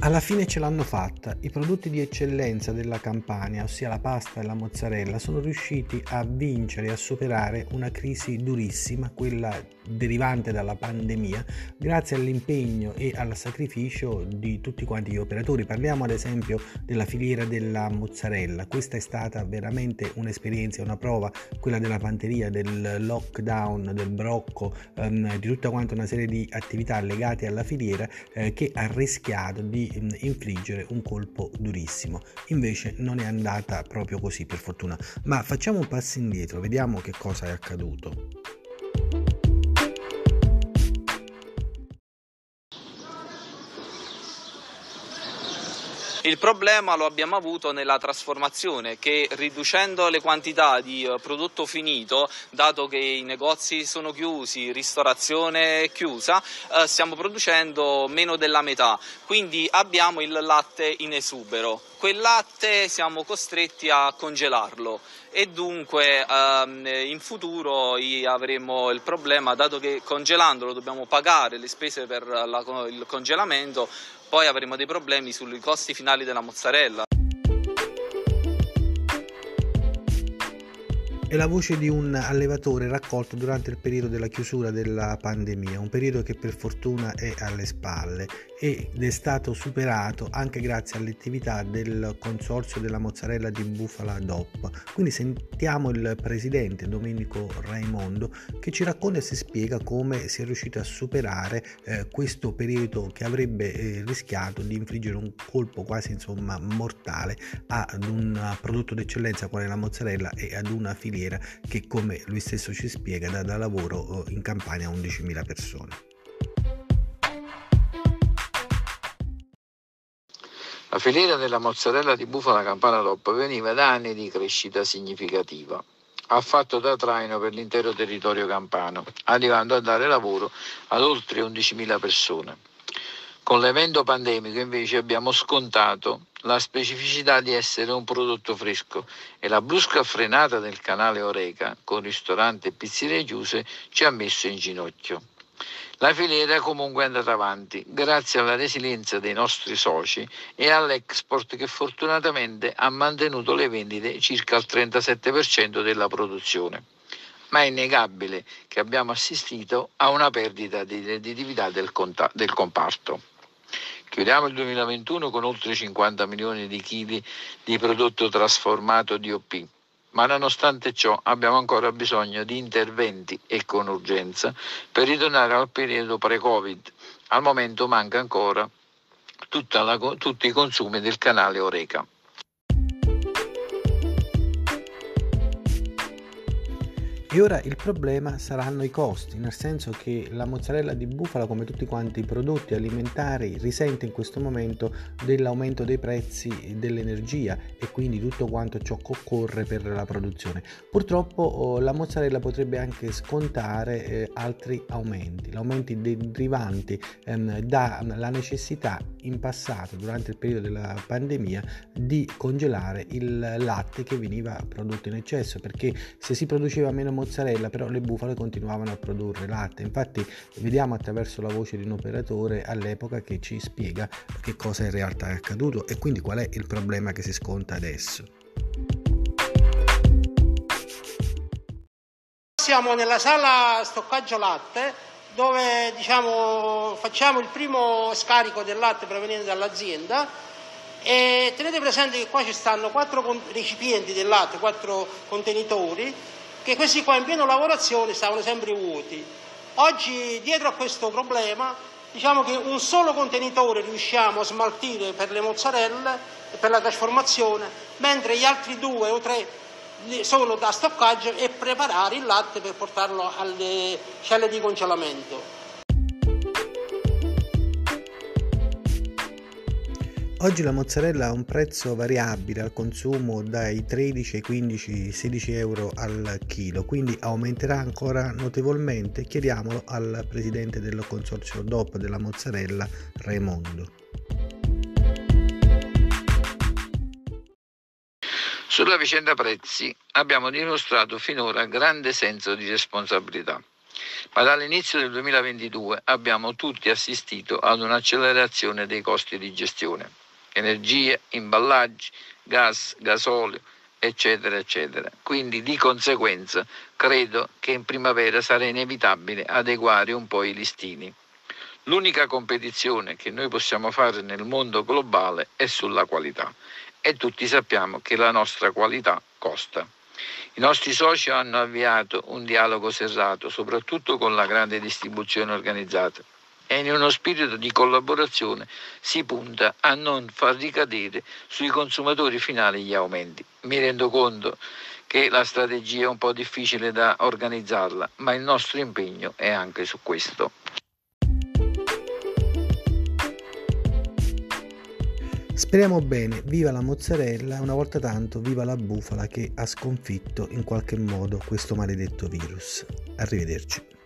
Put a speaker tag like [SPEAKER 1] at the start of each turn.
[SPEAKER 1] Alla fine ce l'hanno fatta. I prodotti di eccellenza della Campania, ossia la pasta e la mozzarella, sono riusciti a vincere e a superare una crisi durissima, quella derivante dalla pandemia, grazie all'impegno e al sacrificio di tutti quanti gli operatori. Parliamo ad esempio della filiera della mozzarella. Questa è stata veramente un'esperienza, una prova, quella della panteria, del lockdown, del brocco, ehm, di tutta quanta una serie di attività legate alla filiera eh, che ha rischiato di infliggere un colpo durissimo. Invece non è andata proprio così per fortuna. Ma facciamo un passo indietro, vediamo che cosa è accaduto.
[SPEAKER 2] Il problema lo abbiamo avuto nella trasformazione che riducendo le quantità di eh, prodotto finito, dato che i negozi sono chiusi, ristorazione è chiusa, eh, stiamo producendo meno della metà, quindi abbiamo il latte in esubero. Quel latte siamo costretti a congelarlo e dunque ehm, in futuro avremo il problema, dato che congelandolo dobbiamo pagare le spese per la, il congelamento, poi avremo dei problemi sui costi finali della mozzarella.
[SPEAKER 1] È la voce di un allevatore raccolto durante il periodo della chiusura della pandemia, un periodo che per fortuna è alle spalle ed è stato superato anche grazie all'attività del consorzio della mozzarella di bufala DOP. Quindi sentiamo il presidente Domenico Raimondo che ci racconta e si spiega come si è riuscito a superare eh, questo periodo che avrebbe eh, rischiato di infliggere un colpo quasi insomma mortale ad un prodotto d'eccellenza quale la mozzarella e ad una filiera che come lui stesso ci spiega dà da lavoro eh, in Campania a 11.000 persone.
[SPEAKER 3] La filiera della mozzarella di bufala campana DOP veniva da anni di crescita significativa. Ha fatto da traino per l'intero territorio campano, arrivando a dare lavoro ad oltre 11.000 persone. Con l'evento pandemico invece abbiamo scontato la specificità di essere un prodotto fresco e la brusca frenata del canale Oreca con ristoranti e pizzerie chiuse ci ha messo in ginocchio. La filiera comunque è andata avanti grazie alla resilienza dei nostri soci e all'export che fortunatamente ha mantenuto le vendite circa al 37% della produzione. Ma è innegabile che abbiamo assistito a una perdita di redditività del, del comparto. Chiudiamo il 2021 con oltre 50 milioni di chili di prodotto trasformato DOP, ma nonostante ciò abbiamo ancora bisogno di interventi e con urgenza per ritornare al periodo pre-Covid. Al momento manca ancora la, tutti i consumi del canale Oreca.
[SPEAKER 1] E ora il problema saranno i costi, nel senso che la mozzarella di bufala, come tutti quanti i prodotti alimentari, risente in questo momento dell'aumento dei prezzi dell'energia e quindi tutto quanto ciò che occorre per la produzione. Purtroppo oh, la mozzarella potrebbe anche scontare eh, altri aumenti, aumenti derivanti ehm, dalla necessità in passato, durante il periodo della pandemia, di congelare il latte che veniva prodotto in eccesso, perché se si produceva meno mozzarella, però le bufale continuavano a produrre latte. Infatti vediamo attraverso la voce di un operatore all'epoca che ci spiega che cosa in realtà è accaduto e quindi qual è il problema che si sconta adesso.
[SPEAKER 4] Siamo nella sala stoccaggio latte dove diciamo, facciamo il primo scarico del latte proveniente dall'azienda e tenete presente che qua ci stanno quattro recipienti del latte, quattro contenitori che questi qua in piena lavorazione stavano sempre vuoti. Oggi dietro a questo problema diciamo che un solo contenitore riusciamo a smaltire per le mozzarelle e per la trasformazione, mentre gli altri due o tre sono da stoccaggio e preparare il latte per portarlo alle celle di congelamento.
[SPEAKER 1] Oggi la mozzarella ha un prezzo variabile al consumo dai 13 ai 15, 16 euro al chilo, quindi aumenterà ancora notevolmente. Chiediamolo al presidente del consorzio DOP della mozzarella, Raimondo.
[SPEAKER 3] Sulla vicenda prezzi abbiamo dimostrato finora grande senso di responsabilità. ma dall'inizio del 2022 abbiamo tutti assistito ad un'accelerazione dei costi di gestione. Energia, imballaggi, gas, gasolio, eccetera, eccetera. Quindi di conseguenza credo che in primavera sarà inevitabile adeguare un po' i listini. L'unica competizione che noi possiamo fare nel mondo globale è sulla qualità e tutti sappiamo che la nostra qualità costa. I nostri soci hanno avviato un dialogo serrato, soprattutto con la grande distribuzione organizzata e in uno spirito di collaborazione si punta a non far ricadere sui consumatori finali gli aumenti. Mi rendo conto che la strategia è un po' difficile da organizzarla, ma il nostro impegno è anche su questo.
[SPEAKER 1] Speriamo bene, viva la mozzarella, una volta tanto viva la bufala che ha sconfitto in qualche modo questo maledetto virus. Arrivederci.